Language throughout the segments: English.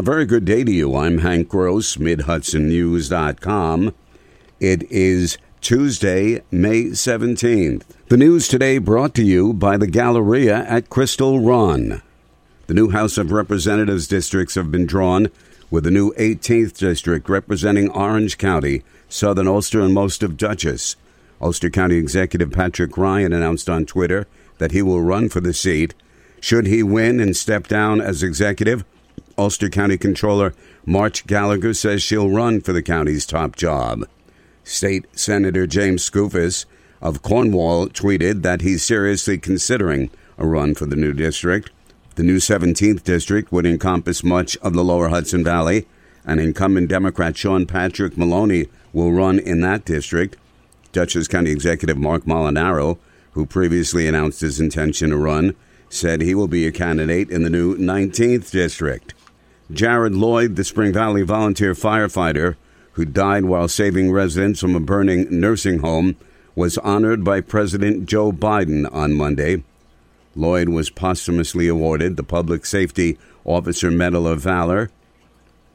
A very good day to you. I'm Hank Gross, MidHudsonNews.com. It is Tuesday, May 17th. The news today brought to you by the Galleria at Crystal Run. The new House of Representatives districts have been drawn, with the new 18th district representing Orange County, Southern Ulster, and most of Dutchess. Ulster County Executive Patrick Ryan announced on Twitter that he will run for the seat. Should he win and step down as executive, Ulster County Controller March Gallagher says she'll run for the county's top job. State Senator James Skoufis of Cornwall tweeted that he's seriously considering a run for the new district. The new 17th district would encompass much of the lower Hudson Valley, and incumbent Democrat Sean Patrick Maloney will run in that district. Dutchess County Executive Mark Molinaro, who previously announced his intention to run, said he will be a candidate in the new 19th district. Jared Lloyd, the Spring Valley volunteer firefighter who died while saving residents from a burning nursing home, was honored by President Joe Biden on Monday. Lloyd was posthumously awarded the Public Safety Officer Medal of Valor.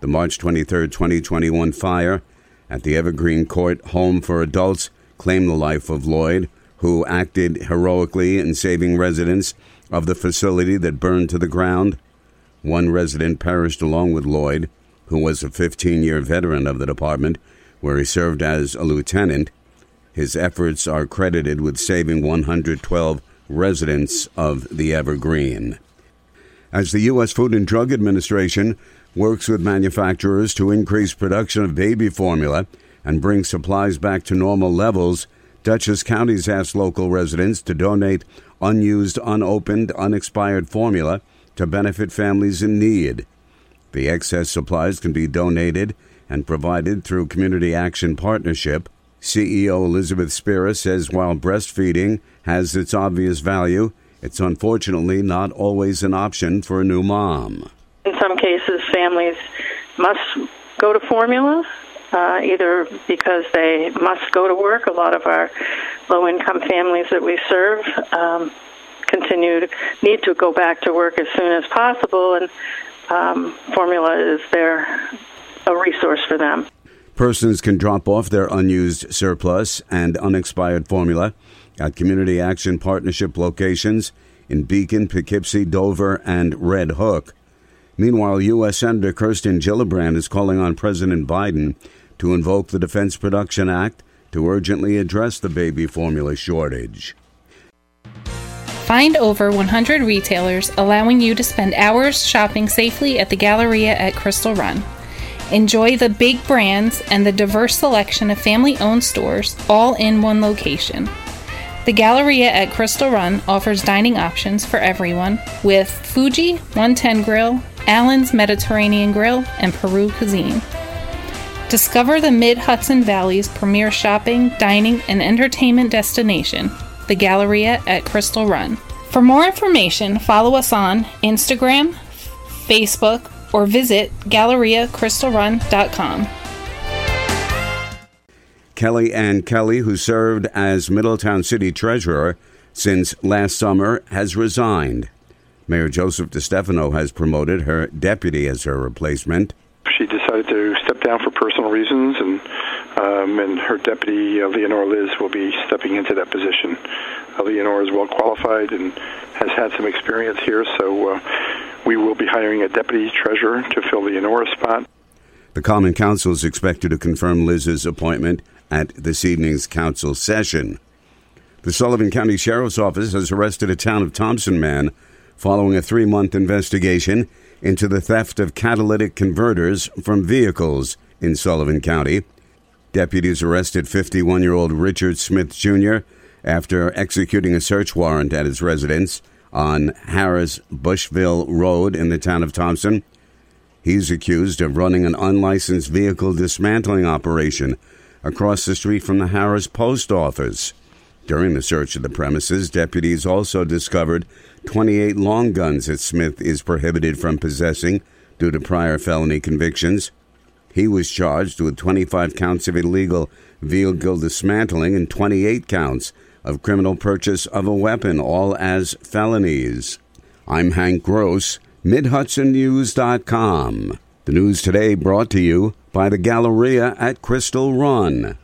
The March 23, 2021 fire at the Evergreen Court Home for Adults claimed the life of Lloyd, who acted heroically in saving residents of the facility that burned to the ground. One resident perished along with Lloyd, who was a 15 year veteran of the department, where he served as a lieutenant. His efforts are credited with saving 112 residents of the Evergreen. As the U.S. Food and Drug Administration works with manufacturers to increase production of baby formula and bring supplies back to normal levels, Dutchess County's asked local residents to donate unused, unopened, unexpired formula to benefit families in need. The excess supplies can be donated and provided through Community Action Partnership. CEO Elizabeth Spira says while breastfeeding has its obvious value, it's unfortunately not always an option for a new mom. In some cases, families must go to formula uh, either because they must go to work. A lot of our low income families that we serve um, continue to need to go back to work as soon as possible, and um, formula is there a resource for them. Persons can drop off their unused surplus and unexpired formula at Community Action Partnership locations in Beacon, Poughkeepsie, Dover, and Red Hook. Meanwhile, U.S. Senator Kirsten Gillibrand is calling on President Biden to invoke the Defense Production Act to urgently address the baby formula shortage. Find over 100 retailers allowing you to spend hours shopping safely at the Galleria at Crystal Run. Enjoy the big brands and the diverse selection of family owned stores all in one location. The Galleria at Crystal Run offers dining options for everyone with Fuji 110 Grill, Allen's Mediterranean Grill, and Peru Cuisine. Discover the Mid Hudson Valley's premier shopping, dining, and entertainment destination, the Galleria at Crystal Run. For more information, follow us on Instagram, Facebook, or visit GalleriaCrystalRun.com. Kelly Ann Kelly, who served as Middletown City Treasurer since last summer, has resigned. Mayor Joseph DeStefano has promoted her deputy as her replacement. She decided to step down for personal reasons, and um, and her deputy uh, Liz will be stepping into that position. Uh, is well qualified and has had some experience here, so uh, we will be hiring a deputy treasurer to fill Leonore's spot. The Common Council is expected to confirm Liz's appointment at this evening's council session. The Sullivan County Sheriff's Office has arrested a town of Thompson man following a three month investigation into the theft of catalytic converters from vehicles in Sullivan County. Deputies arrested 51 year old Richard Smith Jr. after executing a search warrant at his residence on Harris Bushville Road in the town of Thompson. He's accused of running an unlicensed vehicle dismantling operation across the street from the Harris Post Office. During the search of the premises, deputies also discovered 28 long guns that Smith is prohibited from possessing due to prior felony convictions. He was charged with 25 counts of illegal vehicle dismantling and 28 counts of criminal purchase of a weapon, all as felonies. I'm Hank Gross, MidHudsonNews.com. The news today brought to you by the Galleria at Crystal Run.